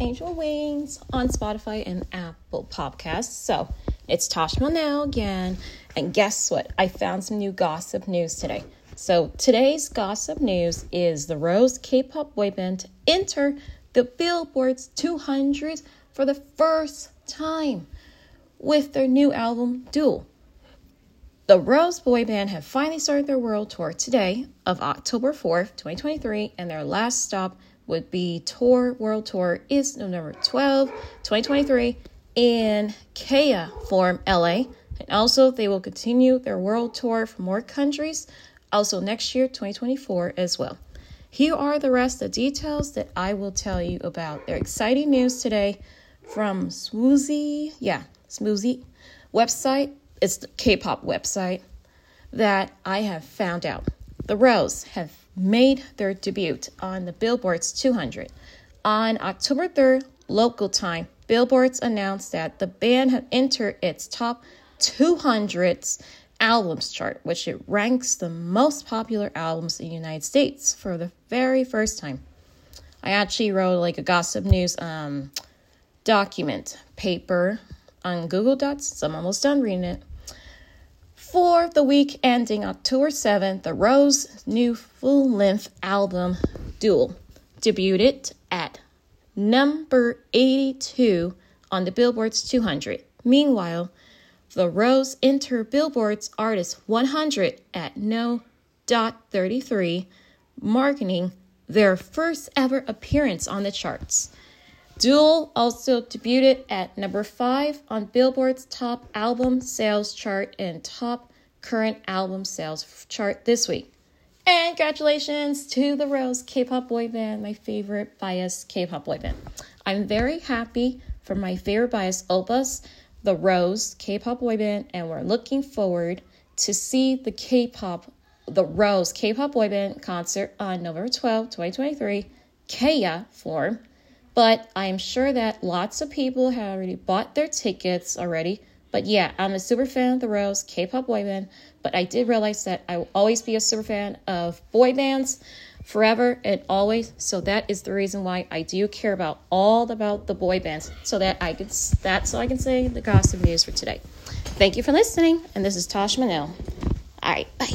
Angel Wings on Spotify and Apple Podcasts. So it's Tasha Monell again. And guess what? I found some new gossip news today. So today's gossip news is the Rose K pop boy band enter the Billboard's 200 for the first time with their new album, Dual. The Rose Boy Band have finally started their world tour today of October 4th, 2023, and their last stop would be Tour World Tour is November 12, 2023 in Kia Forum, LA. And also, they will continue their world tour for more countries, also next year, 2024, as well. Here are the rest of the details that I will tell you about their exciting news today from Smoozy, yeah, Smoozy website. It's the K-pop website that I have found out. The Rose have made their debut on the Billboard's 200. On October 3rd, local time, Billboards announced that the band had entered its top 200 albums chart, which it ranks the most popular albums in the United States for the very first time. I actually wrote like a gossip news um, document paper on Google Docs, so I'm almost done reading it. For the week ending October 7th, the Rose new full length album, Dual, debuted at number 82 on the Billboard's 200. Meanwhile, the Rose entered Billboard's Artist 100 at no dot 33, marking their first ever appearance on the charts. Dual also debuted at number 5 on Billboard's top album sales chart and top current album sales chart this week. And congratulations to the Rose K pop boy band, my favorite bias K pop boy band. I'm very happy for my favorite bias Opus, the Rose K pop boy band, and we're looking forward to see the K pop, the Rose K pop boy band concert on November 12, 2023, Kia Forum but I'm sure that lots of people have already bought their tickets already. But yeah, I'm a super fan of the Rose K-pop boy band. But I did realize that I will always be a super fan of boy bands forever and always. So that is the reason why I do care about all about the boy bands, so that I can that's so I can say the gossip news for today. Thank you for listening, and this is Tasha Monell. All right, bye.